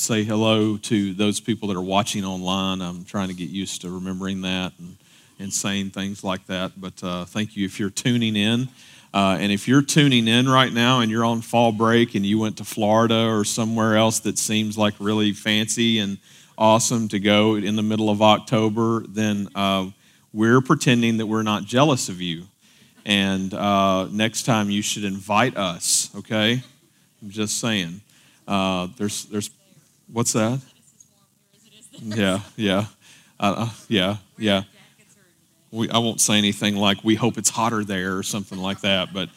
say hello to those people that are watching online. I'm trying to get used to remembering that and, and saying things like that. But uh, thank you if you're tuning in. Uh, and if you're tuning in right now and you're on fall break and you went to Florida or somewhere else that seems like really fancy and awesome to go in the middle of October, then uh, we're pretending that we're not jealous of you. And uh, next time you should invite us, okay? I'm just saying. Uh, there's, there's, what's that? Yeah, yeah, uh, uh, yeah, yeah. We, I won't say anything like we hope it's hotter there or something like that, but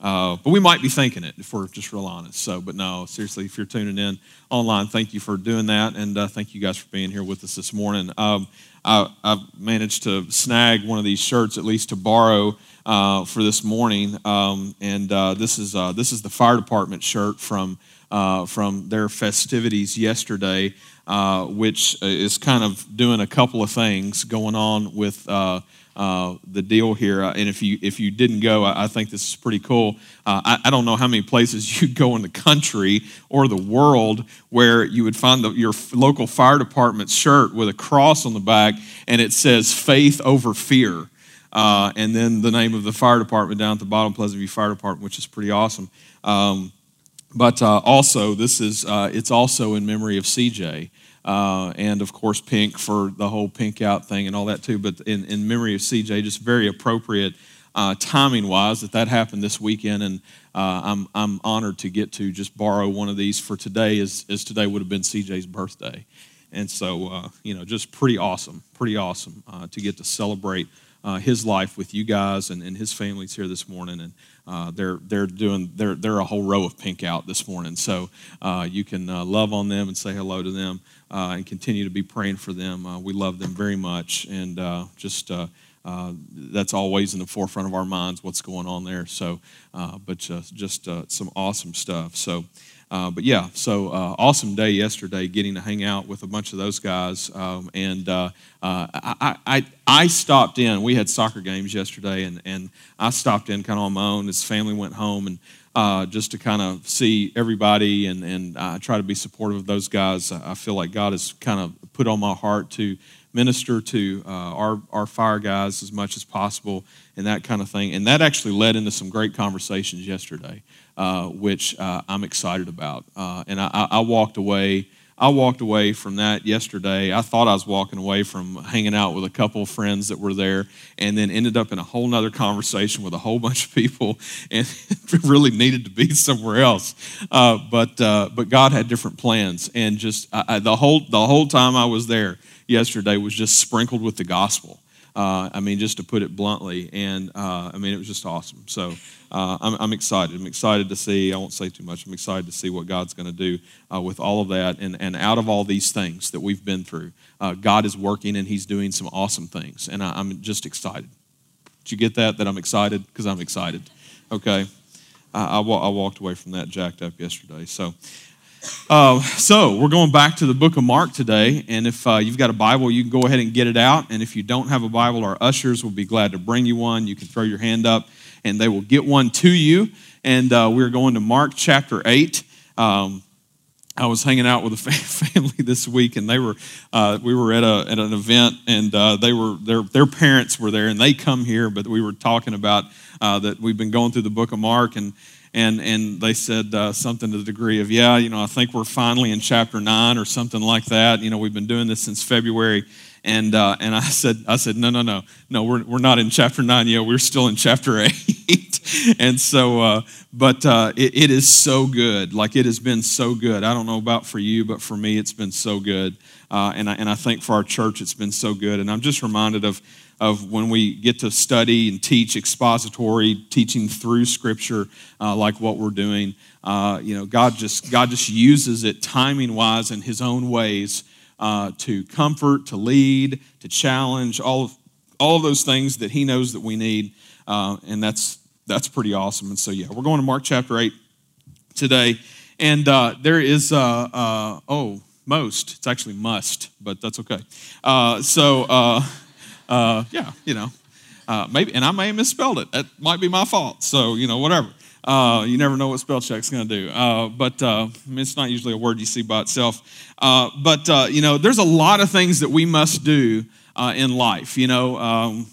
uh, but we might be thinking it if we're just real honest. So, but no, seriously, if you're tuning in online, thank you for doing that, and uh, thank you guys for being here with us this morning. Um, I, have managed to snag one of these shirts, at least to borrow uh, for this morning, um, and uh, this is uh, this is the fire department shirt from uh, from their festivities yesterday, which is kind of doing a couple of things going on with uh, the deal here. Uh, and if you if you didn't go, I, I think this is pretty cool. Uh, I, I, don't know how many places you go in the country or the world where you would find the, your local fire department shirt with a cross on the back and it says "Faith over Fear." Uh, and then the name of the fire department down at the bottom, Pleasant View Fire Department, which is pretty awesome. Um, but uh, also, this is it's also in memory of CJ. Uh, and of course Pink for the whole Pink Out thing and all that too. But in, in memory of CJ, just very appropriate uh, timing wise that that happened this weekend. And uh, I'm, I'm honored to get to just borrow one of these for today, as, as today would have been CJ's birthday. And so, uh, you know, just pretty awesome, pretty awesome uh, to get to celebrate uh, his life with you guys and, and his family's here this morning. And uh, they're they're doing they're they're a whole row of pink out this morning, so uh, you can uh, love on them and say hello to them uh, and continue to be praying for them. Uh, we love them very much, and just that's always in the forefront of our minds what's going on there. So, but just just some awesome stuff. So. Uh, but yeah, so uh, awesome day yesterday getting to hang out with a bunch of those guys. Um, and uh, uh I, I, I stopped in. We had soccer games yesterday, and, and I stopped in kind of on my own. His family went home, and uh, just to kind of see everybody and, and try to be supportive of those guys. I feel like God has kind of put on my heart to minister to uh, our, our fire guys as much as possible and that kind of thing. And that actually led into some great conversations yesterday, uh, which uh, I'm excited about. Uh, and I, I, walked away. I walked away from that yesterday. I thought I was walking away from hanging out with a couple of friends that were there, and then ended up in a whole nother conversation with a whole bunch of people, and really needed to be somewhere else. Uh, but uh, but God had different plans, and just I, the whole the whole time I was there yesterday was just sprinkled with the gospel. Uh, I mean, just to put it bluntly. And uh, I mean, it was just awesome. So uh, I'm, I'm, excited. I'm excited to see, I won't say too much, I'm excited to see what God's going to do uh, with all of that. And, and out of all these things that we've been through, uh, God is working and He's doing some awesome things. And I, am just excited. Did you get that? That I'm excited? Because I'm excited. Okay. I, I, I walked away from that jacked up yesterday. So, uh, so, we're going back to the book of Mark today, and if uh, you've got a Bible, you can go ahead and get it out. And if you don't have a Bible, our ushers will be glad to bring you one. You can throw your hand up, and they will get one to you. And uh, we're going to Mark chapter 8. Um, I was hanging out with a family this week, and they were uh, we were at a at an event, and uh, they were their their parents were there, and they come here, but we were talking about uh, that we've been going through the book of Mark, and and and they said uh, something to the degree of, yeah, you know, I think we're finally in chapter nine or something like that. You know, we've been doing this since February, and uh, and I said, I said, no, no, no, no, we're we're not in chapter nine yet. We're still in chapter eight, and so, uh, but uh, it, it is so good. Like it has been so good. I don't know about for you, but for me, it's been so good, uh, and I, and I think for our church, it's been so good. And I'm just reminded of of when we get to study and teach expository teaching through scripture uh, like what we're doing uh, you know god just god just uses it timing wise in his own ways uh, to comfort to lead to challenge all of, all of those things that he knows that we need uh, and that's that's pretty awesome. And so yeah we're going to mark chapter 8 today. And uh, there is uh, oh most. It's actually must but that's okay. So uh, yeah, you know, uh, maybe, and I may have misspelled it. That might be my fault. So, you know, whatever. Uh, you never know what spell check's going to do. Uh, but uh, it's not usually a word you see by itself. Uh, but, uh, you know, there's a lot of things that we must do uh, in life. You know, um,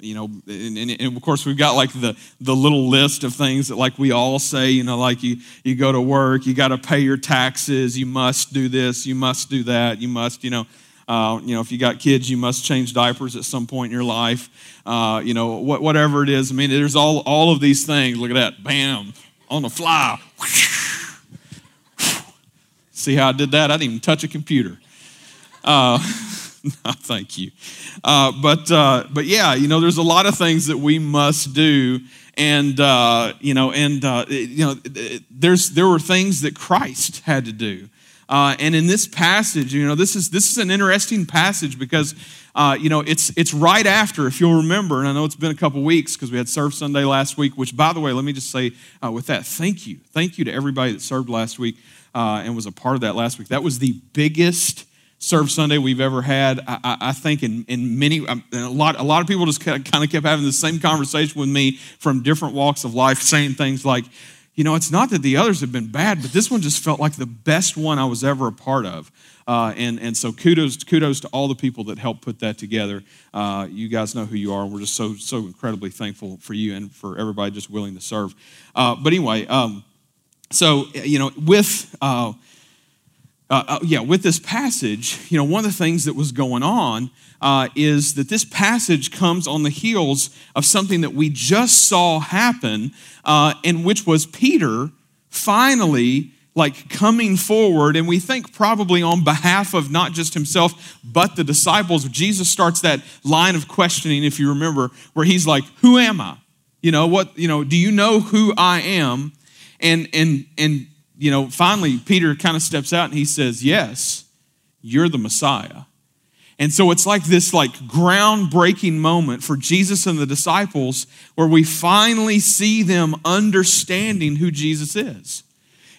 you know, and, and, and, of course we've got like the the little list of things that like we all say. You know, like you you go to work, you got to pay your taxes, you must do this, you must do that, you must, you know. Uh, you know, if you got kids, you must change diapers at some point in your life. Uh, you know, what, whatever it is. I mean, there's all, all of these things. Look at that. Bam. On the fly. See how I did that? I didn't even touch a computer. Uh, no, thank you. Uh, but uh, but yeah, you know, there's a lot of things that we must do, and uh, you know, and uh, you know, there's there were things that Christ had to do. Uh, and in this passage, you know, this is this is an interesting passage because uh, you know it's it's right after, if you'll remember, and I know it's been a couple weeks because we had Serve Sunday last week. Which, by the way, let me just say with that, thank you, thank you to everybody that served last week and was a part of that last week. That was the biggest Serve Sunday we've ever had. I, I think in, in many, um, a lot, a lot of people just kind of kept having the same conversation with me from different walks of life, saying things like, you know, it's not that the others have been bad, but this one just felt like the best one I was ever a part of. Uh, and, and so kudos, kudos to all the people that helped put that together. Uh, you guys know who you are, and we're just so, so incredibly thankful for you and for everybody just willing to serve. Uh, but anyway, um, so, you know, with uh, uh, yeah, with this passage, you know, one of the things that was going on uh, is that this passage comes on the heels of something that we just saw happen, uh, in which was Peter finally like coming forward, and we think probably on behalf of not just himself, but the disciples. Jesus starts that line of questioning, if you remember, where he's like, Who am I? You know, what, you know, do you know who I am? And and and you know, finally, Peter kind of steps out and he says, Yes, you're the Messiah. And so it's like this like groundbreaking moment for Jesus and the disciples where we finally see them understanding who Jesus is.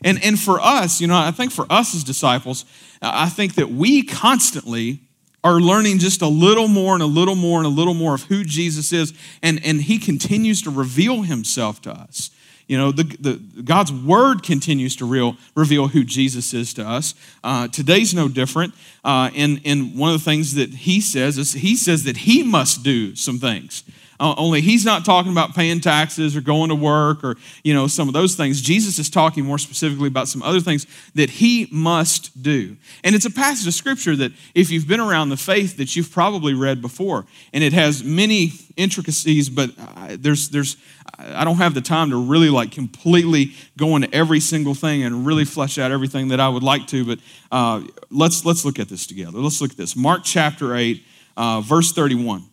And, and for us, you know, I think for us as disciples, I think that we constantly are learning just a little more and a little more and a little more of who Jesus is. And, and he continues to reveal himself to us. You know, the, the, God's word continues to real, reveal who Jesus is to us. Uh, today's no different. Uh, and, and one of the things that he says is he says that he must do some things. Uh, only he's not talking about paying taxes or going to work or you know some of those things. Jesus is talking more specifically about some other things that he must do. And it's a passage of scripture that if you've been around the faith that you've probably read before and it has many intricacies but there's there's i don't have the time to really like completely go into every single thing and really flesh out everything that i would like to but uh, let's let's look at this together. Let's look at this. Mark chapter 8 uh, verse 31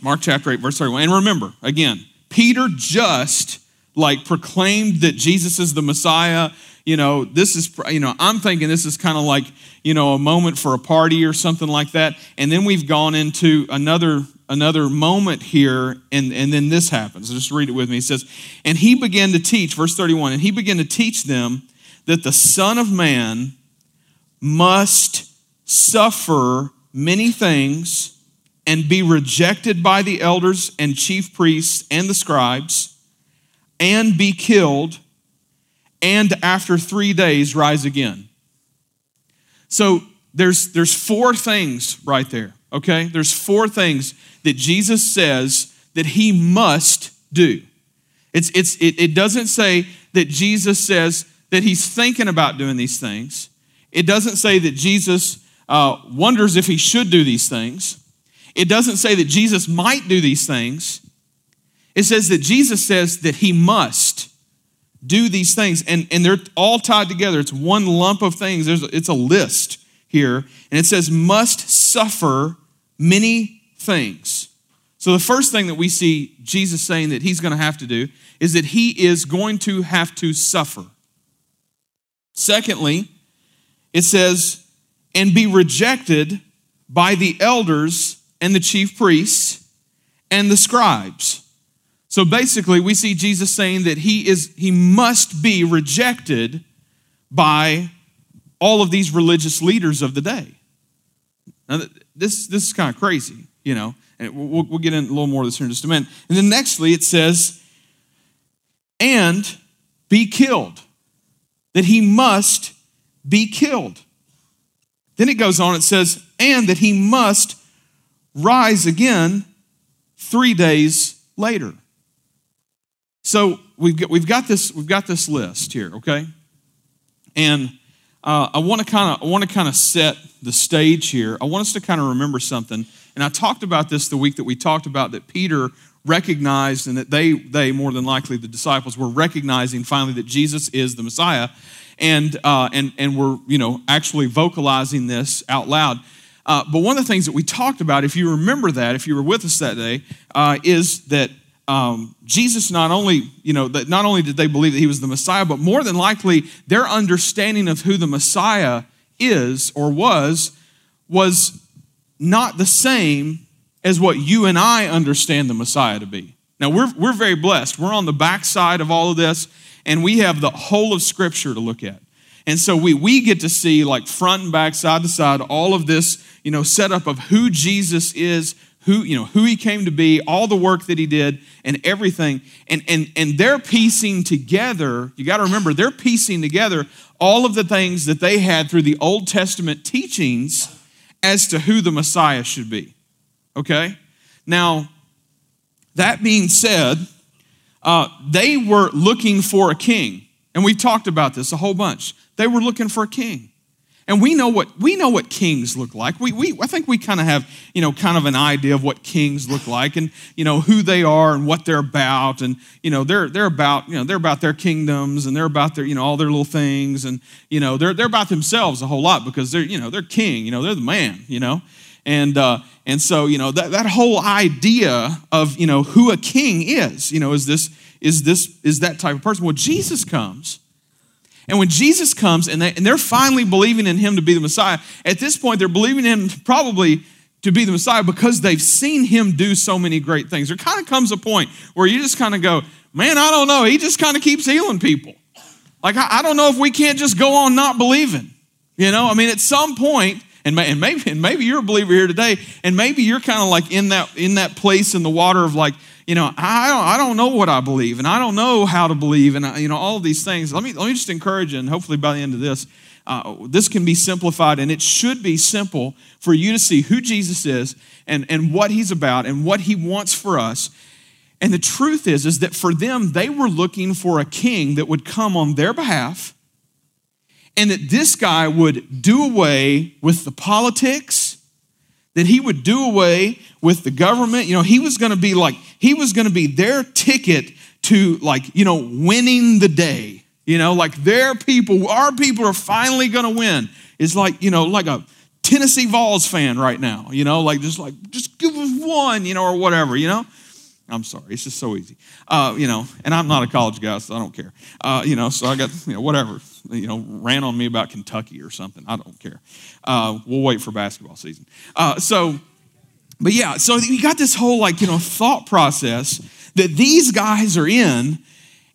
Mark chapter 8, verse 31. And remember, again, Peter just like proclaimed that Jesus is the Messiah. You know, this is, you know, I'm thinking this is kind of like, you know, a moment for a party or something like that. And then we've gone into another another moment here, and, and then this happens. Just read it with me. he says, And he began to teach, verse 31, and he began to teach them that the Son of Man must suffer many things and be rejected by the elders and chief priests and the scribes, and be killed, and after three days rise again. So there's, there's four things right there, okay? There's four things that Jesus says that he must do. It's, it's, it, it doesn't say that Jesus says that he's thinking about doing these things. It doesn't say that Jesus uh, wonders if he should do these things. It doesn't say that Jesus might do these things. It says that Jesus says that he must do these things. And, and they're all tied together. It's one lump of things. There's, it's a list here. And it says, must suffer many things. So the first thing that we see Jesus saying that he's going to have to do is that he is going to have to suffer. Secondly, it says, and be rejected by the elders and the chief priests and the scribes. So basically, we see Jesus saying that he is he must be rejected by all of these religious leaders of the day. Now, this, this is kind of crazy, you know, and we'll, we'll get in a little more of this here in just a minute. And then nextly, it says, and be killed, that he must be killed. Then it goes on, it says, and that he must rise again three days later. So we've got, we've got this we've got this list here, okay? And uh, I want to kind of I want to kind of set the stage here. I want us to kind of remember something. And I talked about this the week that we talked about that Peter recognized and that they they more than likely the disciples were recognizing finally that Jesus is the Messiah, and uh, and and were you know actually vocalizing this out loud. Uh, but one of the things that we talked about, if you remember that, if you were with us that day, uh, is that um, Jesus not only, you know, that not only did they believe that he was the Messiah, but more than likely their understanding of who the Messiah is or was was not the same as what you and I understand the Messiah to be. Now we're we're very blessed. We're on the backside of all of this, and we have the whole of Scripture to look at. And so we, we get to see like front and back, side to side, all of this, you know, setup of who Jesus is, who, you know, who he came to be, all the work that he did, and everything. And and and they're piecing together, you got to remember, they're piecing together all of the things that they had through the Old Testament teachings as to who the Messiah should be. Okay? Now, that being said, uh, they were looking for a king. And we've talked about this a whole bunch. They were looking for a king. And we know what we know what kings look like. We, we I think we kind of have, you know, kind of an idea of what kings look like and, you know, who they are and what they're about. And, you know, they're they're about, you know, they're about their kingdoms and they're about their, you know, all their little things. And, you know, they're they're about themselves a whole lot because they're, you know, they're king, you know, they're the man, you know. And uh, and so, you know, that, that whole idea of, you know, who a king is, you know, is this, is this, is that type of person. Well, Jesus comes and when Jesus comes and, they, and they're finally believing in him to be the Messiah, at this point, they're believing him probably to be the Messiah because they've seen him do so many great things. There kind of comes a point where you just kind of go, man, I don't know. He just kind of keeps healing people. Like, I, I, don't know if we can't just go on not believing. You know, I mean, at some point, and, and maybe, and maybe you're a believer here today, and maybe you're kind of like in that, in that place in the water of like, you know, I don't, I don't know what I believe, and I don't know how to believe, and I, you know, all these things. Let me let me just encourage you, and hopefully by the end of this, uh, this can be simplified, and it should be simple for you to see who Jesus is and and what He's about and what He wants for us. And the truth is, is that for them, they were looking for a king that would come on their behalf, and that this guy would do away with the politics, that he would do away with the government. You know, he was going to be like, he was going to be their ticket to like, you know, winning the day. You know, like their people, our people are finally going to win. It's like, you know, like a Tennessee Vols fan right now, you know, like just like, just give us one, you know, or whatever, you know. I'm sorry, it's just so easy. Uh, you know, and I'm not a college guy, so I don't care. Uh, you know, so I got, you know, whatever. You know, ran on me about Kentucky or something. I don't care. Uh, we'll wait for basketball season. Uh, so, but yeah, so you got this whole like, you know, thought process that these guys are in.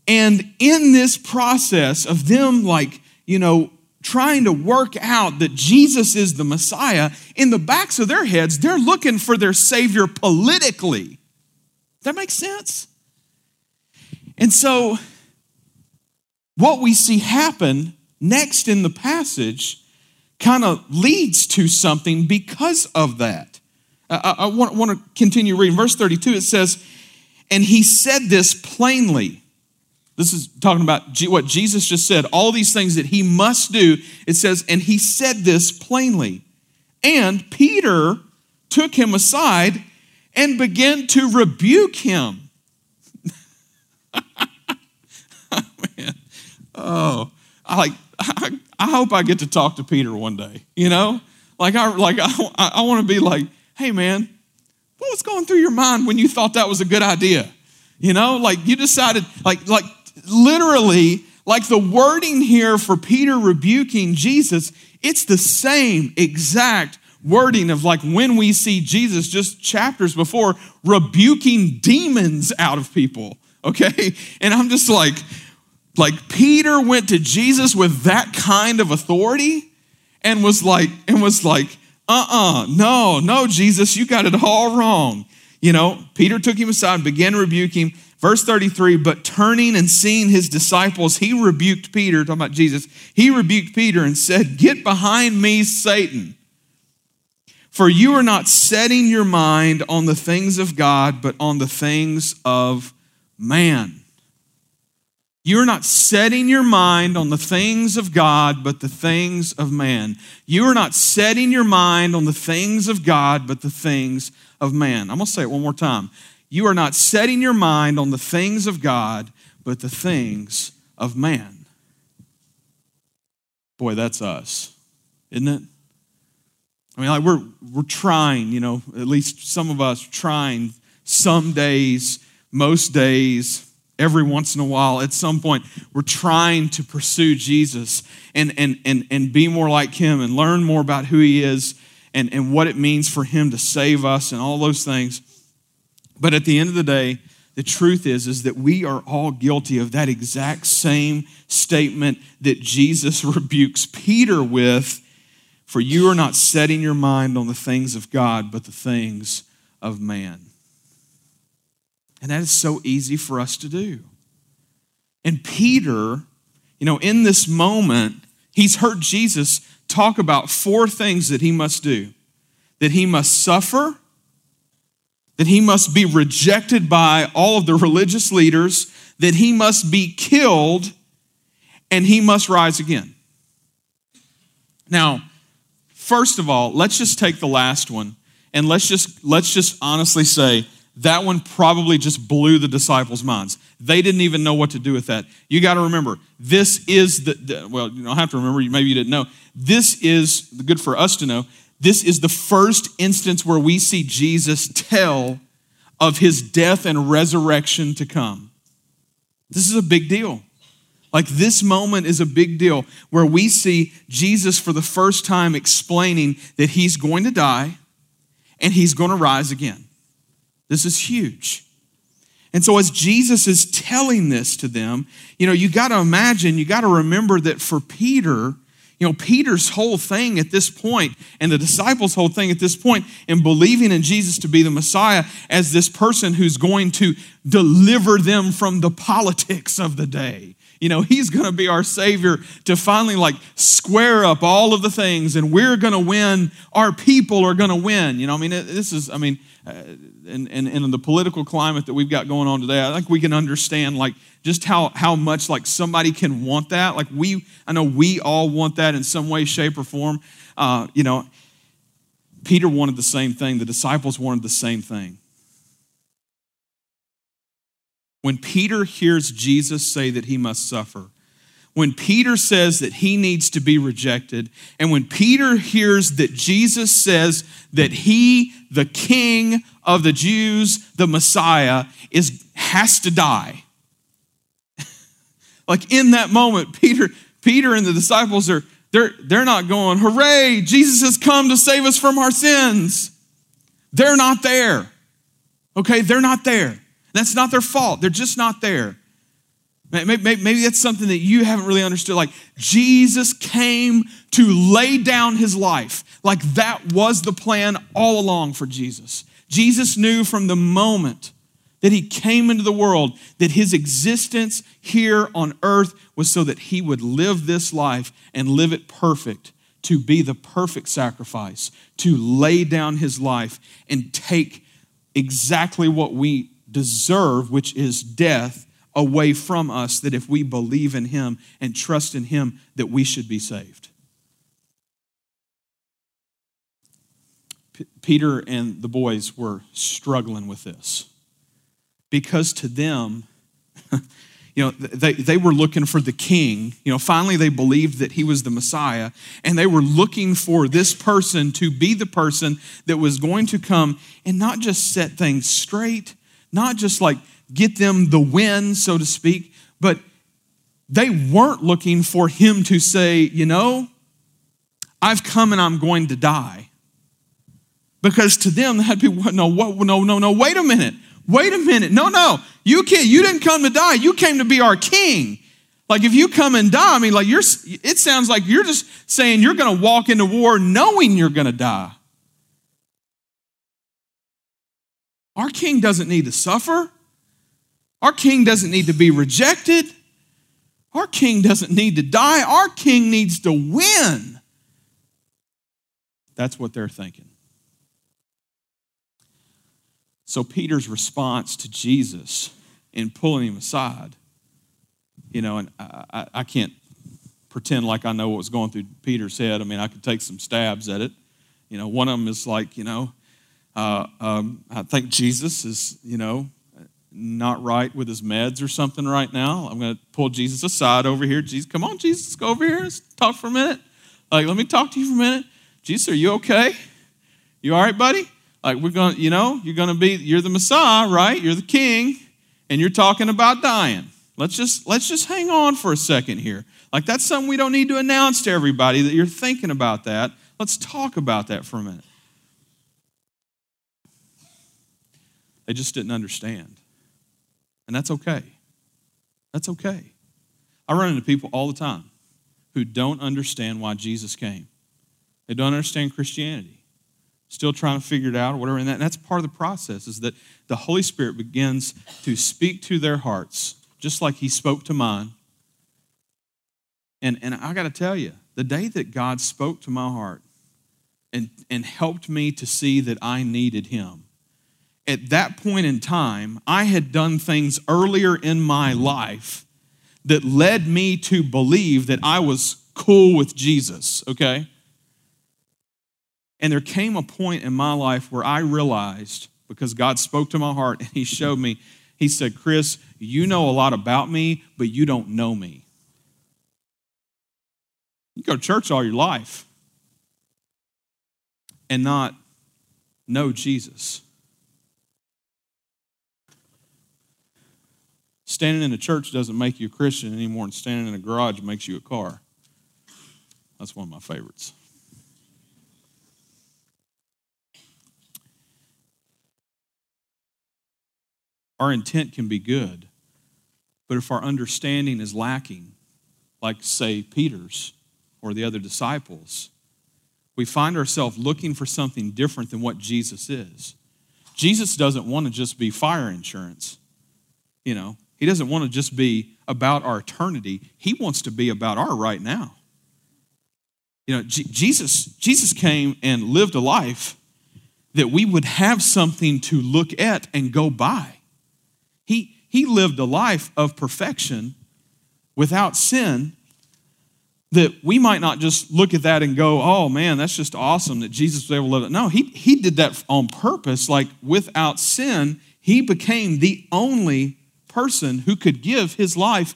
And in this process of them like, you know, trying to work out that Jesus is the Messiah, in the backs of their heads, they're looking for their Savior politically. That makes sense? And so, what we see happen next in the passage kind of leads to something because of that. I, I want, want to continue reading. Verse 32, it says, And he said this plainly. This is talking about what Jesus just said, all these things that he must do. It says, And he said this plainly. And Peter took him aside and began to rebuke him. oh, man. Oh, I like. I, I, hope I get to talk to Peter one day. You know, like I like I, I want to be like, hey man, what was going through your mind when you thought that was a good idea? You know, like you decided, like, like literally, like the wording here for Peter rebuking Jesus, it's the same exact wording of like when we see Jesus just chapters before rebuking demons out of people. Okay. And I'm just like, like Peter went to Jesus with that kind of authority and was like, and was like, uh-uh, no, no, Jesus, you got it all wrong. You know, Peter took him aside and began rebuking. Verse 33 But turning and seeing his disciples, he rebuked Peter, talking about Jesus, he rebuked Peter and said, Get behind me, Satan. For you are not setting your mind on the things of God, but on the things of man. You're not setting your mind on the things of God, but the things of man. You are not setting your mind on the things of God, but the things of man. I'm going to say it one more time. You are not setting your mind on the things of God, but the things of man. Boy, that's us, isn't it? I mean, like we're, we're trying, you know, at least some of us trying some days, most days, every once in a while, at some point, we're trying to pursue Jesus and, and, and, and be more like him and learn more about who he is and, and what it means for him to save us and all those things. But at the end of the day, the truth is, is that we are all guilty of that exact same statement that Jesus rebukes Peter with for you are not setting your mind on the things of God, but the things of man. And that is so easy for us to do. And Peter, you know, in this moment, he's heard Jesus talk about four things that he must do that he must suffer, that he must be rejected by all of the religious leaders, that he must be killed, and he must rise again. Now, first of all, let's just take the last one and let's just let's just honestly say that one probably just blew the disciples' minds. They didn't even know what to do with that. You got to remember, this is the, the, well, you don't have to remember, maybe you didn't know. This is good for us to know. This is the first instance where we see Jesus tell of his death and resurrection to come. This is a big deal. Like this moment is a big deal where we see Jesus for the first time explaining that he's going to die and he's going to rise again. This is huge. And so, as Jesus is telling this to them, you know, you got to imagine, you got to remember that for Peter, you know, Peter's whole thing at this point, and the disciples' whole thing at this point, in believing in Jesus to be the Messiah as this person who's going to deliver them from the politics of the day. You know, he's going to be our Savior to finally like square up all of the things, and we're going to win. Our people are going to win. You know, I mean, this is, I mean, uh, and, and, and in the political climate that we've got going on today, I think we can understand like just how, how much like somebody can want that. Like we, I know we all want that in some way, shape, or form. Uh, you know, Peter wanted the same thing. The disciples wanted the same thing. When Peter hears Jesus say that he must suffer, when Peter says that he needs to be rejected, and when Peter hears that Jesus says that he, the king of the Jews, the Messiah, is has to die. like in that moment, Peter, Peter and the disciples are they're, they're not going, hooray, Jesus has come to save us from our sins. They're not there. Okay, they're not there. That's not their fault. They're just not there. Maybe that's something that you haven't really understood. Like, Jesus came to lay down his life. Like, that was the plan all along for Jesus. Jesus knew from the moment that he came into the world that his existence here on earth was so that he would live this life and live it perfect, to be the perfect sacrifice, to lay down his life and take exactly what we deserve, which is death away from us that if we believe in him and trust in him that we should be saved Peter and the boys were struggling with this because to them you know they, they were looking for the king you know finally they believed that he was the messiah and they were looking for this person to be the person that was going to come and not just set things straight not just like get them the win, so to speak, but they weren't looking for him to say, you know, I've come and I'm going to die. Because to them, that'd be, no, what, no, no, no, wait a minute. Wait a minute. No, no. You can't, you didn't come to die. You came to be our king. Like if you come and die, I mean, like you're, it sounds like you're just saying you're going to walk into war knowing you're going to die. Our king doesn't need to suffer. Our king doesn't need to be rejected. Our king doesn't need to die. Our king needs to win. That's what they're thinking. So, Peter's response to Jesus in pulling him aside, you know, and I, I, can't pretend like I know what was going through Peter's head. I mean, I could take some stabs at it. You know, one of them is like, you know, uh, um, I think Jesus is, you know, not right with his meds or something right now. I'm going to pull Jesus aside over here. Jesus, come on, Jesus, go over here. Let's talk for a minute. Like, let me talk to you for a minute. Jesus, are you okay? You all right, buddy? Like, we're going, to, you know, you're going to be, you're the Messiah, right? You're the king, and you're talking about dying. Let's just, let's just hang on for a second here. Like, that's something we don't need to announce to everybody that you're thinking about that. Let's talk about that for a minute. They just didn't understand. And that's okay. That's okay. I run into people all the time who don't understand why Jesus came. They don't understand Christianity. Still trying to figure it out or whatever. And, that, and that's part of the process is that the Holy Spirit begins to speak to their hearts, just like He spoke to mine. And, and I got to tell you, the day that God spoke to my heart and, and helped me to see that I needed Him, at that point in time, I had done things earlier in my life that led me to believe that I was cool with Jesus, okay? And there came a point in my life where I realized, because God spoke to my heart and He showed me, He said, Chris, you know a lot about me, but you don't know me. You go to church all your life and not know Jesus. Standing in a church doesn't make you a Christian anymore, and standing in a garage makes you a car. That's one of my favorites. Our intent can be good, but if our understanding is lacking, like, say, Peter's or the other disciples, we find ourselves looking for something different than what Jesus is. Jesus doesn't want to just be fire insurance. You know, he doesn't want to just be about our eternity, He wants to be about our right now. You know, Jesus, Jesus came and lived a life that we would have something to look at and go by. He, he lived a life of perfection without sin that we might not just look at that and go, oh man, that's just awesome that Jesus was able to live it. No, he, he did that on purpose. Like without sin, he became the only person who could give his life,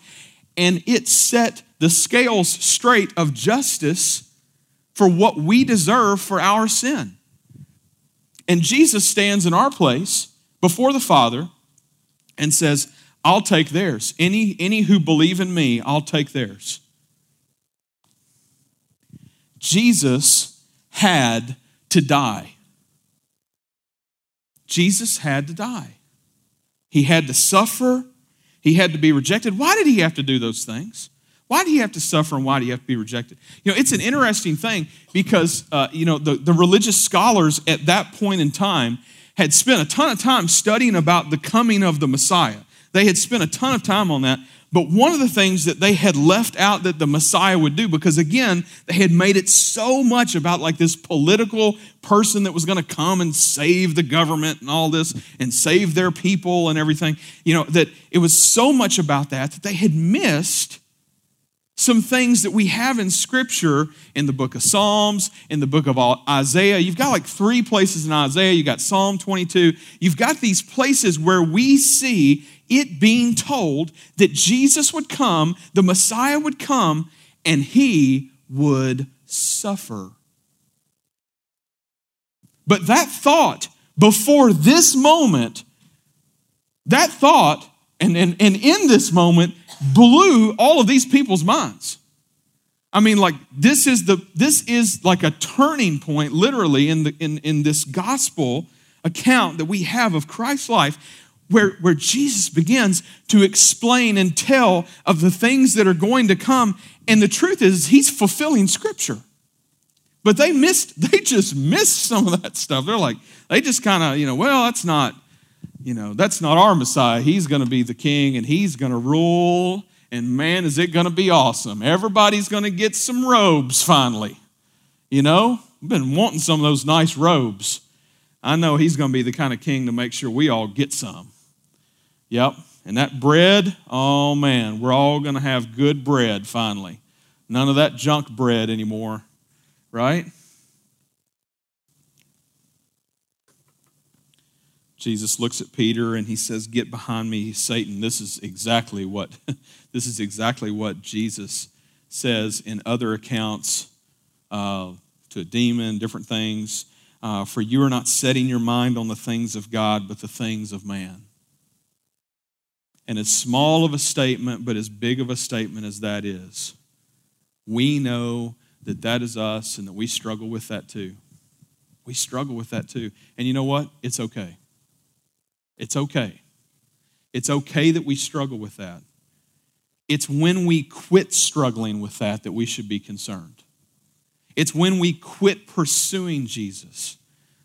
and it set the scales straight of justice for what we deserve for our sin. And Jesus stands in our place before the Father and says, I'll take theirs. Any, any who believe in me, I'll take theirs. Jesus had to die. Jesus had to die. He had to suffer. He had to be rejected. Why did he have to do those things? Why do you have to suffer and why do you have to be rejected? You know, it's an interesting thing because, uh, you know, the, the religious scholars at that point in time had spent a ton of time studying about the coming of the Messiah. They had spent a ton of time on that. But one of the things that they had left out that the Messiah would do, because again, they had made it so much about like this political person that was going to come and save the government and all this and save their people and everything, you know, that it was so much about that that they had missed some things that we have in scripture in the book of Psalms, in the book of Isaiah. You've got like three places in Isaiah. You've got Psalm 22. You've got these places where we see it being told that Jesus would come, the Messiah would come, and he would suffer. But that thought before this moment, that thought, and, and, and in this moment, blew all of these people's minds. I mean, like this is the this is like a turning point, literally, in the in, in this gospel account that we have of Christ's life where, where Jesus begins to explain and tell of the things that are going to come. And the truth is, he's fulfilling scripture. But they missed, they just missed some of that stuff. They're like, they just kind of, you know, well, that's not, you know, that's not our Messiah. He's going to be the king and he's going to rule. And man, is it going to be awesome. Everybody's going to get some robes finally. You know, I've been wanting some of those nice robes. I know he's going to be the kind of king to make sure we all get some. Yep. And that bread, oh man, we're all going to have good bread finally. None of that junk bread anymore, right? Jesus looks at Peter and he says, "Get behind me, Satan." This is exactly what this is exactly what Jesus says in other accounts uh, to a demon, different things. Uh, For you are not setting your mind on the things of God, but the things of man. And as small of a statement, but as big of a statement as that is, we know that that is us and that we struggle with that too. We struggle with that too. And you know what? It's okay. It's okay. It's okay that we struggle with that. It's when we quit struggling with that that we should be concerned. It's when we quit pursuing Jesus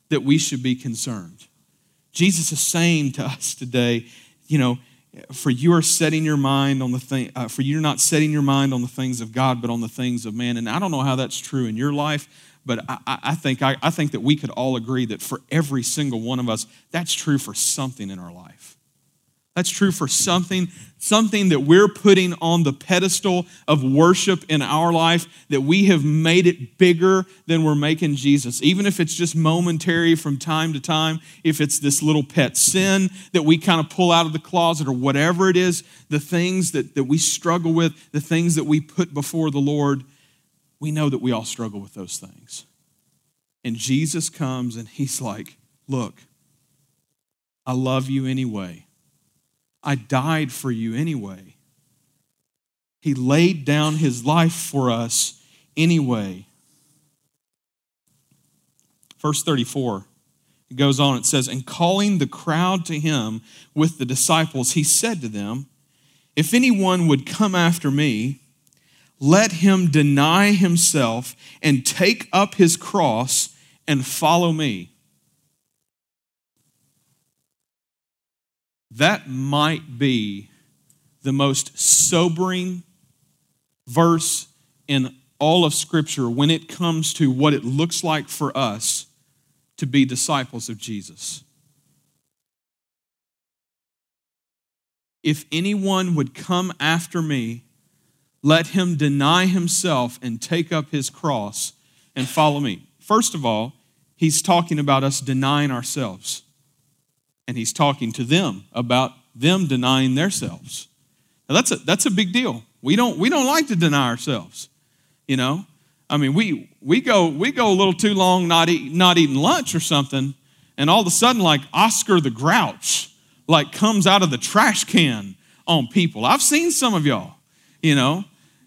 that we should be concerned. Jesus is saying to us today, you know, for you are setting your mind on the thing uh, for you're not setting your mind on the things of god but on the things of man and i don't know how that's true in your life but i, I think I, I think that we could all agree that for every single one of us that's true for something in our life that's true for something, something that we're putting on the pedestal of worship in our life, that we have made it bigger than we're making Jesus. Even if it's just momentary from time to time, if it's this little pet sin that we kind of pull out of the closet or whatever it is, the things that, that we struggle with, the things that we put before the Lord, we know that we all struggle with those things. And Jesus comes and he's like, Look, I love you anyway. I died for you anyway. He laid down his life for us anyway. Verse 34, it goes on, it says, And calling the crowd to him with the disciples, he said to them, If anyone would come after me, let him deny himself and take up his cross and follow me. that might be the most sobering verse in all of Scripture when it comes to what it looks like for us to be disciples of Jesus. If anyone would come after me, let him deny himself and take up his cross and follow me. First of all, he's talking about us denying ourselves and he's talking to them about them denying themselves. Now that's a, that's a big deal. We don't, we don't like to deny ourselves, you know. I mean, we, we, go, we go a little too long not, eat, not eating lunch or something, and all of a sudden, like Oscar the Grouch, like comes out of the trash can on people. I've seen some of y'all, you know.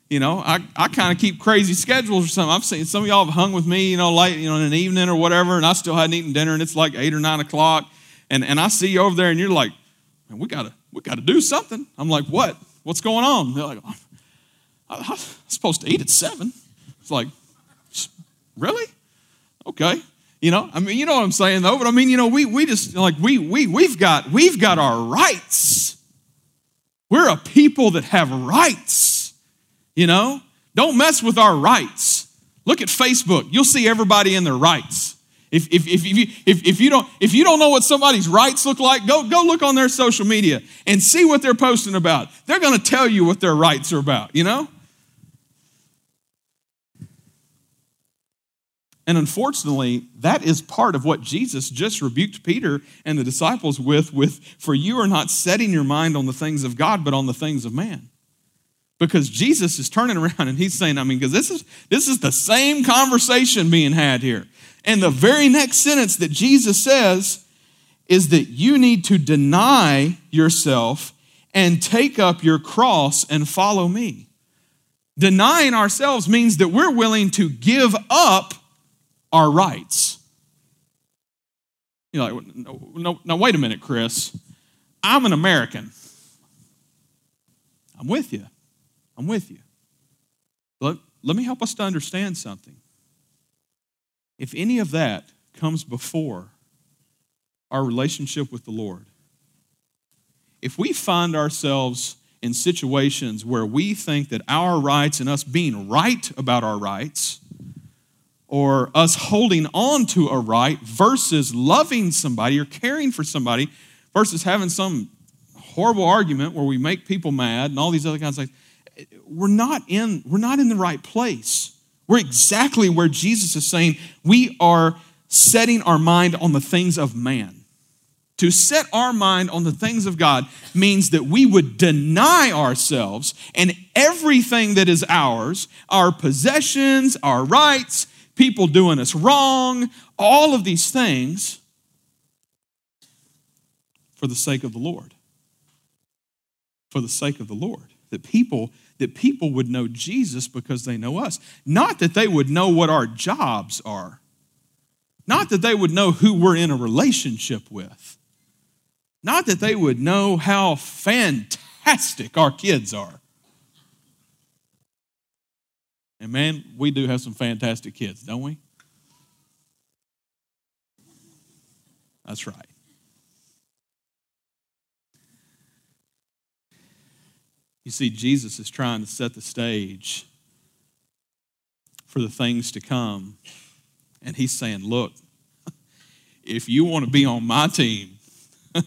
You know, I, I kind of keep crazy schedules or something. I've seen some of y'all have hung with me, you know, late, you know, in an evening or whatever, and I still hadn't eaten dinner, and it's like eight or nine o'clock, and, and I see you over there and you're like, man, we gotta, we gotta do something. I'm like, what? What's going on? They're like, I, am supposed to eat at seven. It's like, really? Okay. You know, I mean, you know what I'm saying though, but I mean, you know, we we just like we we we've got we've got our rights. We're a people that have rights. You know, don't mess with our rights. Look at Facebook. You'll see everybody in their rights. If, if, if, if, you, if, if, you don't, if you don't know what somebody's rights look like, go, go look on their social media and see what they're posting about. They're going to tell you what their rights are about, you know? And unfortunately, that is part of what Jesus just rebuked Peter and the disciples with, with for you are not setting your mind on the things of God, but on the things of man. Because Jesus is turning around and he's saying, I mean, because this is this is the same conversation being had here. And the very next sentence that Jesus says is that you need to deny yourself and take up your cross and follow me. Denying ourselves means that we're willing to give up our rights. You're like, no, no, no, wait a minute, Chris. I'm an American. I'm with you. I'm with you. Let, let me help us to understand something. If any of that comes before our relationship with the Lord, if we find ourselves in situations where we think that our rights and us being right about our rights or us holding on to a right versus loving somebody or caring for somebody versus having some horrible argument where we make people mad and all these other kinds of things we're not in we're not in the right place. We're exactly where jesus is saying we are setting our mind on the things of man. To set our mind on the things of God means that we would deny ourselves and everything that is ours, our possessions, our rights, people doing us wrong, all of these things for the sake of the Lord. For the sake of the Lord. That people that people would know Jesus because they know us. Not that they would know what our jobs are. Not that they would know who we're in a relationship with not that they would know how fantastic our kids are. And man, we do have some fantastic kids, don't we? That's right. You see, Jesus is trying to set the stage for the things to come. And he's saying, Look, if you want to be on my team,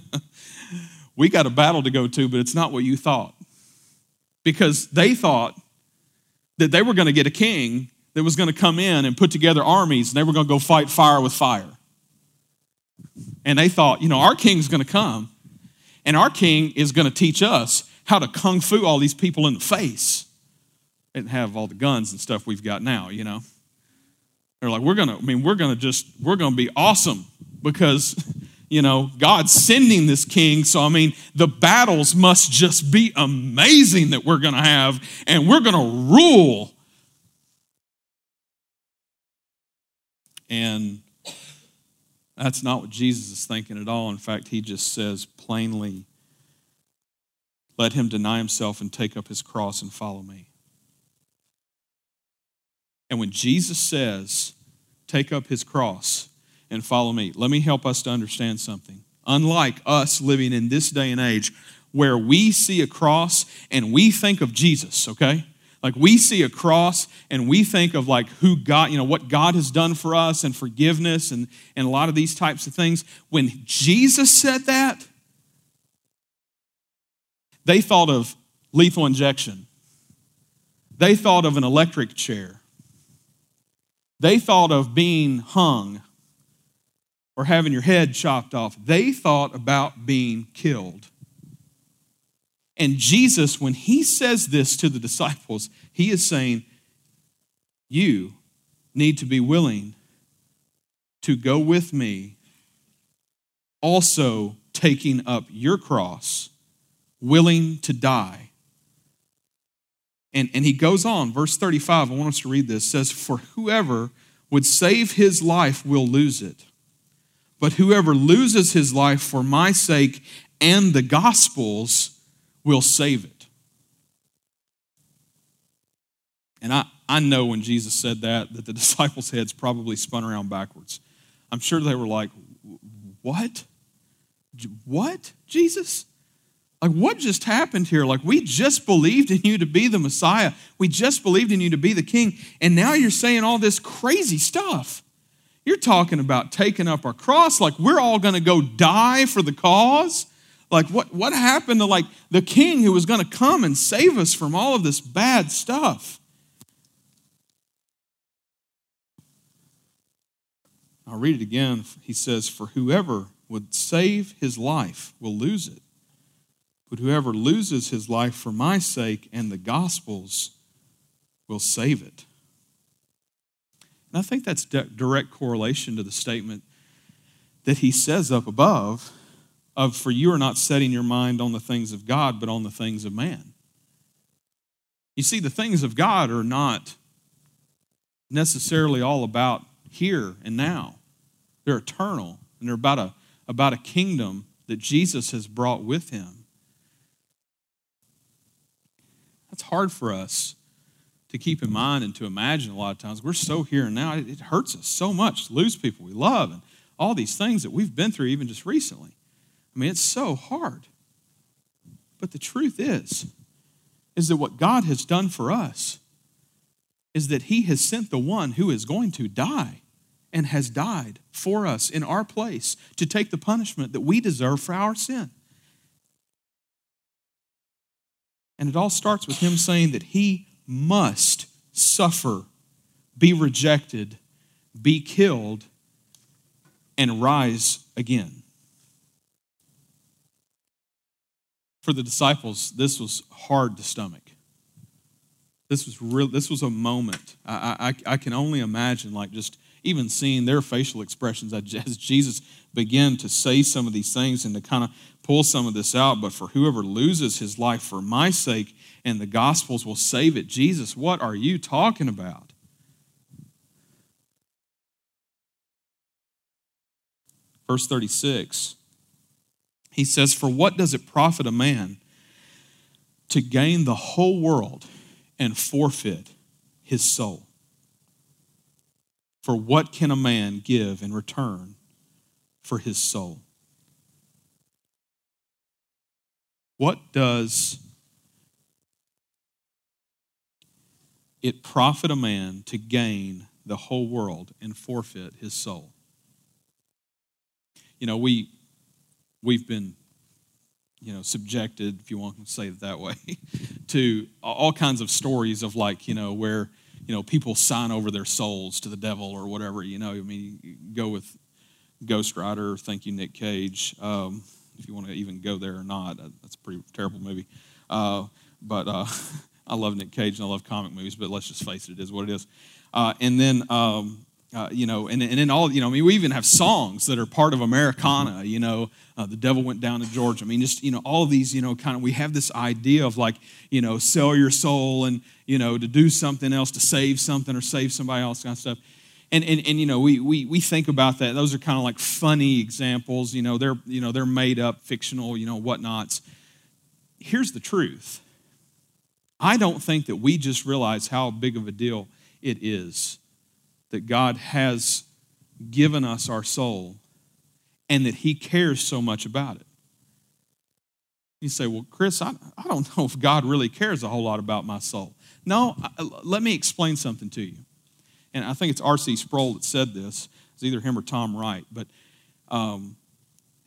we got a battle to go to, but it's not what you thought. Because they thought that they were going to get a king that was going to come in and put together armies and they were going to go fight fire with fire. And they thought, you know, our king's going to come and our king is going to teach us how to kung fu all these people in the face. They didn't have all the guns and stuff we've got now, you know. They're like, we're going to, I mean, we're going to just, we're going to be awesome because you know, God's sending this king. So, I mean, the battles must just be amazing that we're going to have, and we're going to rule. And that's not what Jesus is thinking at all. In fact, he just says plainly, let him deny himself and take up his cross and follow me. And when Jesus says, take up his cross, and follow me. Let me help us to understand something. Unlike us living in this day and age where we see a cross and we think of Jesus, okay? Like we see a cross and we think of like who God, you know, what God has done for us and forgiveness and, and a lot of these types of things. When Jesus said that, they thought of lethal injection. They thought of an electric chair. They thought of being hung or having your head chopped off. They thought about being killed. And Jesus, when he says this to the disciples, he is saying, You need to be willing to go with me, also taking up your cross, willing to die. And, and he goes on, verse 35, I want us to read this, says, For whoever would save his life will lose it but whoever loses his life for my sake and the gospel's will save it. And I, I know when Jesus said that, that the disciples' heads probably spun around backwards. I'm sure they were like, What? What, Jesus? Like, what just happened here? Like, we just believed in you to be the Messiah. We just believed in you to be the King. And now you're saying all this crazy stuff. You're talking about taking up our cross, like we're all going to go die for the cause. Like what, what happened to like the king who was going to come and save us from all of this bad stuff? I'll read it again. He says, For whoever would save his life will lose it. But whoever loses his life for my sake and the gospel's will save it. And I think that's direct correlation to the statement that he says up above of for you are not setting your mind on the things of God but on the things of man. You see the things of God are not necessarily all about here and now. They're eternal and they're about a about a kingdom that Jesus has brought with him. That's hard for us to keep in mind and to imagine a lot of times. We're so here and now, it hurts us so much to lose people we love and all these things that we've been through even just recently. I mean, it's so hard. But the truth is, is that what God has done for us is that He has sent the one who is going to die and has died for us in our place to take the punishment that we deserve for our sin. And it all starts with Him saying that He must suffer, be rejected, be killed, and rise again. For the disciples, this was hard to stomach. This was real. This was a moment. I, I, I can only imagine, like just even seeing their facial expressions as Jesus began to say some of these things and to kind of pull some of this out. But for whoever loses his life for my sake and the Gospels will save it, Jesus, what are you talking about? Verse 36 he says, For what does it profit a man to gain the whole world and forfeit his soul? For what can a man give in return for his soul? What does it profit a man to gain the whole world and forfeit his soul? You know, we we've been you know subjected if you want to say it that way to all kinds of stories of like you know where you know people sign over their souls to the devil or whatever you know i mean go with ghost rider thank you nick cage um, if you want to even go there or not that's a pretty terrible movie uh, but uh, i love nick cage and i love comic movies but let's just face it it is what it is uh, and then um, uh, you know, and, and then all, you know, I mean, we even have songs that are part of Americana, you know, uh, The Devil Went Down to Georgia. I mean, just, you know, all of these, you know, kind of, we have this idea of like, you know, sell your soul and, you know, to do something else, to save something or save somebody else kind of stuff. And, and, and you know, we, we, we think about that. Those are kind of like funny examples, you know, they're, you know, they're made up, fictional, you know, whatnots. Here's the truth. I don't think that we just realize how big of a deal it is that God has given us our soul and that He cares so much about it. You say, Well, Chris, I, I don't know if God really cares a whole lot about my soul. No, I, let me explain something to you. And I think it's R.C. Sproul that said this. It's either him or Tom Wright. But um,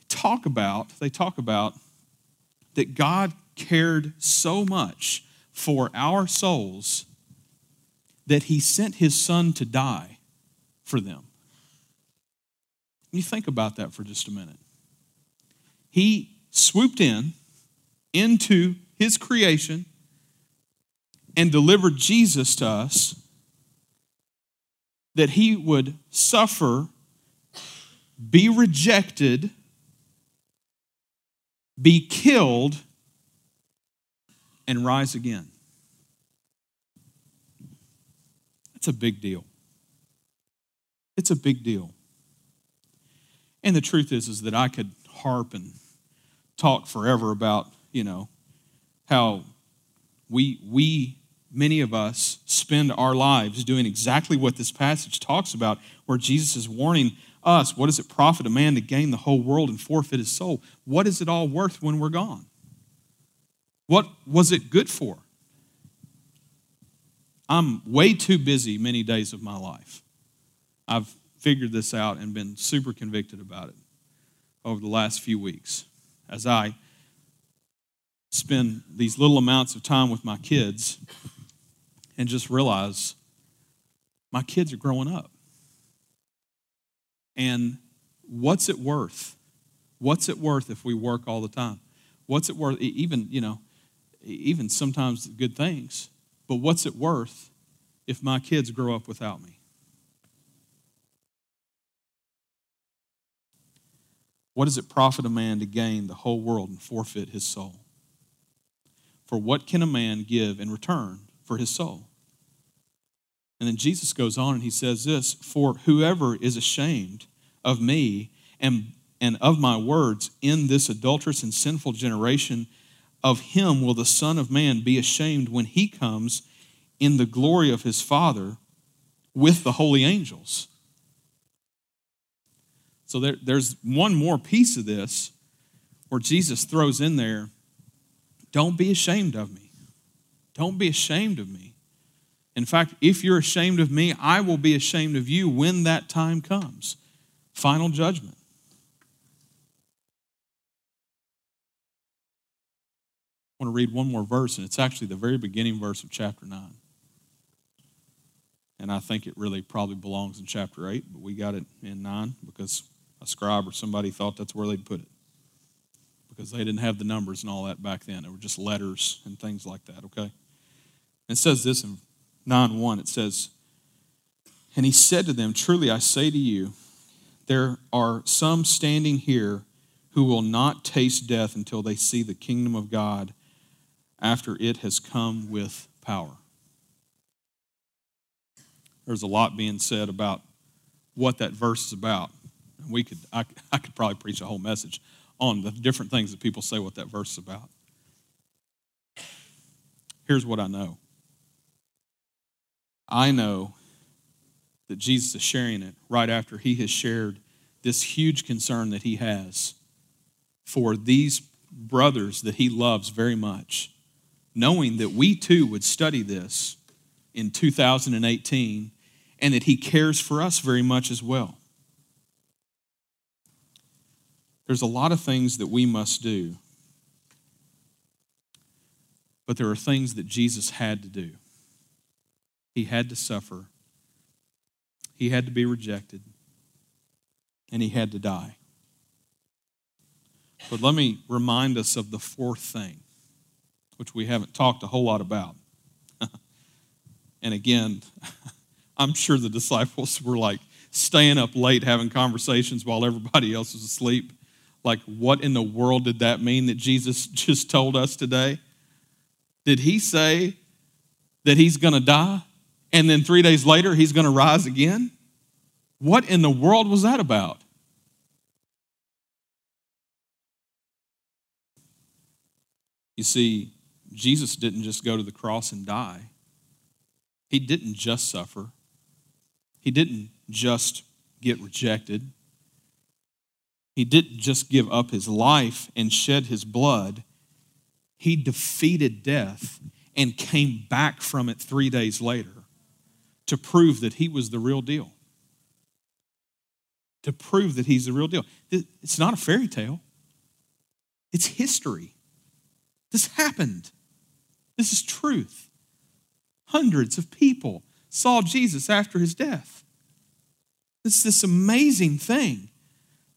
talk about, they talk about that God cared so much for our souls that he sent his son to die for them. You think about that for just a minute. He swooped in into his creation and delivered Jesus to us that he would suffer, be rejected, be killed, and rise again. It's a big deal. It's a big deal. And the truth is, is that I could harp and talk forever about, you know, how we, we, many of us, spend our lives doing exactly what this passage talks about, where Jesus is warning us what does it profit a man to gain the whole world and forfeit his soul? What is it all worth when we're gone? What was it good for? I'm way too busy many days of my life. I've figured this out and been super convicted about it over the last few weeks as I spend these little amounts of time with my kids and just realize my kids are growing up. And what's it worth? What's it worth if we work all the time? What's it worth? Even, you know, even sometimes good things. But what's it worth if my kids grow up without me? What does it profit a man to gain the whole world and forfeit his soul? For what can a man give in return for his soul? And then Jesus goes on and he says this For whoever is ashamed of me and, and of my words in this adulterous and sinful generation, of him will the Son of Man be ashamed when he comes in the glory of his Father with the holy angels. So there, there's one more piece of this where Jesus throws in there Don't be ashamed of me. Don't be ashamed of me. In fact, if you're ashamed of me, I will be ashamed of you when that time comes. Final judgment. I want to read one more verse, and it's actually the very beginning verse of chapter 9. And I think it really probably belongs in chapter 8, but we got it in 9 because a scribe or somebody thought that's where they'd put it. Because they didn't have the numbers and all that back then. It were just letters and things like that, okay? It says this in 9 1. It says, And he said to them, Truly I say to you, there are some standing here who will not taste death until they see the kingdom of God after it has come with power. There's a lot being said about what that verse is about. We could, I, I could probably preach a whole message on the different things that people say what that verse is about. Here's what I know I know that Jesus is sharing it right after he has shared this huge concern that he has for these brothers that he loves very much knowing that we too would study this in 2018 and that He cares for us very much as well. There's a lot of things that we must do, but there are things that Jesus had to do. He had to suffer, He had to be rejected, and He had to die. But let me remind us of the fourth thing which we haven't talked a whole lot about. and again, I'm sure the disciples were like staying up late having conversations while everybody else was asleep. Like, what in the world did that mean that Jesus just told us today? Did he say that he's going to die and then three days later he's going to rise again? What in the world was that about? You see, Jesus didn't just go to the cross and die, He didn't just suffer, He didn't just get rejected. He didn't just give up his life and shed his blood. He defeated death and came back from it three days later to prove that he was the real deal. To prove that he's the real deal. It's not a fairy tale, it's history. This happened. This is truth. Hundreds of people saw Jesus after his death. It's this amazing thing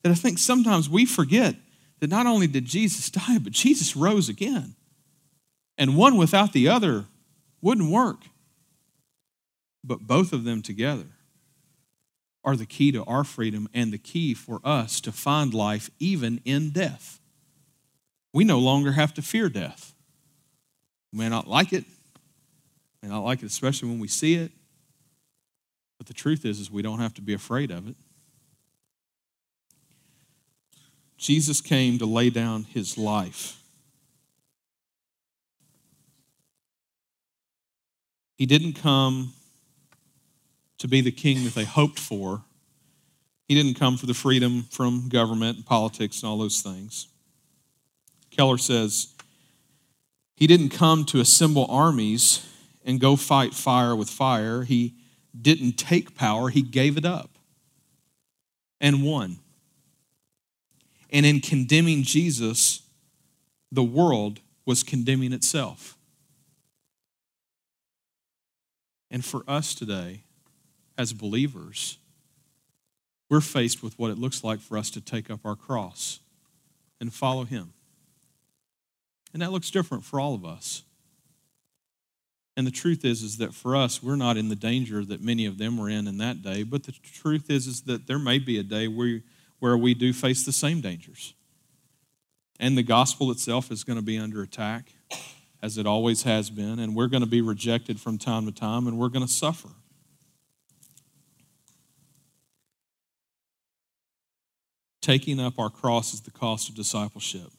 that I think sometimes we forget that not only did Jesus die, but Jesus rose again. And one without the other wouldn't work. But both of them together are the key to our freedom and the key for us to find life even in death. We no longer have to fear death. We may not like it, may not like it, especially when we see it. But the truth is, is we don't have to be afraid of it. Jesus came to lay down his life. He didn't come to be the king that they hoped for. He didn't come for the freedom from government and politics and all those things. Keller says, he didn't come to assemble armies and go fight fire with fire. He didn't take power, he gave it up and won. And in condemning Jesus, the world was condemning itself. And for us today, as believers, we're faced with what it looks like for us to take up our cross and follow Him. And that looks different for all of us. And the truth is, is that for us, we're not in the danger that many of them were in in that day. But the truth is, is that there may be a day where, where we do face the same dangers. And the gospel itself is going to be under attack, as it always has been. And we're going to be rejected from time to time, and we're going to suffer. Taking up our cross is the cost of discipleship.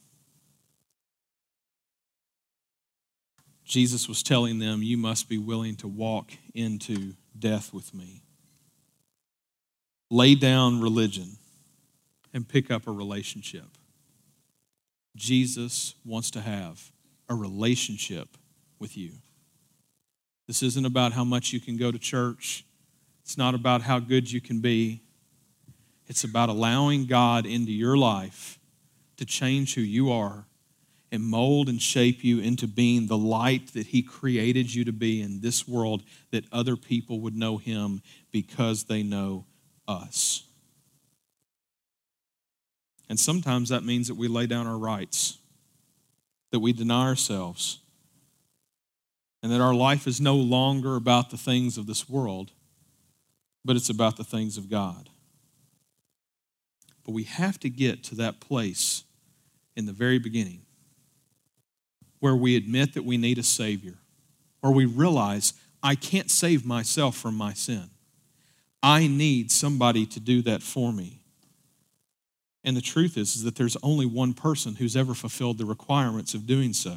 Jesus was telling them, You must be willing to walk into death with me. Lay down religion and pick up a relationship. Jesus wants to have a relationship with you. This isn't about how much you can go to church. It's not about how good you can be. It's about allowing God into your life to change who you are and mold and shape you into being the light that He created you to be in this world, that other people would know Him because they know us. And sometimes that means that we lay down our rights, that we deny ourselves, and that our life is no longer about the things of this world, but it's about the things of God. But we have to get to that place in the very beginning where we admit that we need a Savior, or we realize I can't save myself from my sin. I need somebody to do that for me. And the truth is, is that there's only one person who's ever fulfilled the requirements of doing so,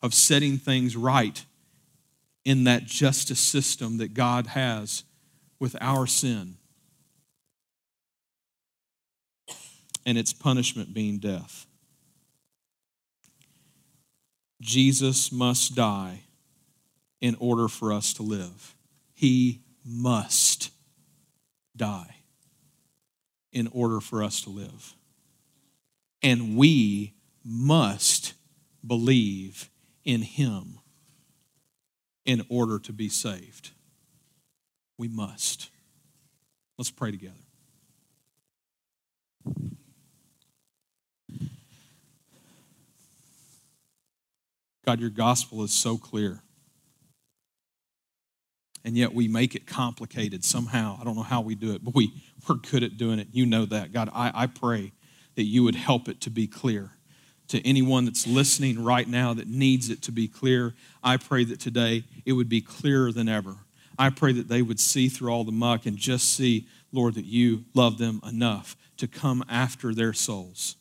of setting things right in that justice system that God has with our sin. And its punishment being death. Jesus must die in order for us to live. He must die in order for us to live. And we must believe in Him in order to be saved. We must. Let's pray together. God, your gospel is so clear. And yet we make it complicated somehow. I don't know how we do it, but we, we're good at doing it. You know that. God, I, I pray that you would help it to be clear. To anyone that's listening right now that needs it to be clear, I pray that today it would be clearer than ever. I pray that they would see through all the muck and just see, Lord, that you love them enough to come after their souls.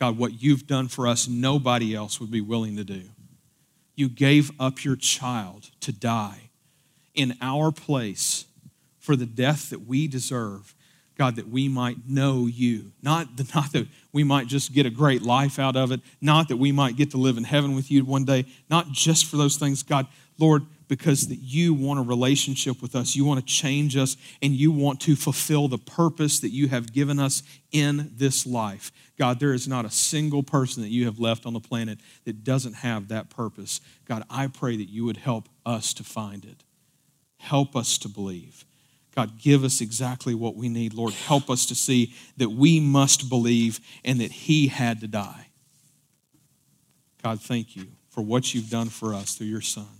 God, what you've done for us, nobody else would be willing to do. You gave up your child to die in our place for the death that we deserve. God, that we might know you. Not, not that we might just get a great life out of it, not that we might get to live in heaven with you one day, not just for those things, God, Lord, because that you want a relationship with us. You want to change us and you want to fulfill the purpose that you have given us in this life. God, there is not a single person that you have left on the planet that doesn't have that purpose. God, I pray that you would help us to find it. Help us to believe. God, give us exactly what we need. Lord, help us to see that we must believe and that He had to die. God, thank you for what you've done for us through your Son.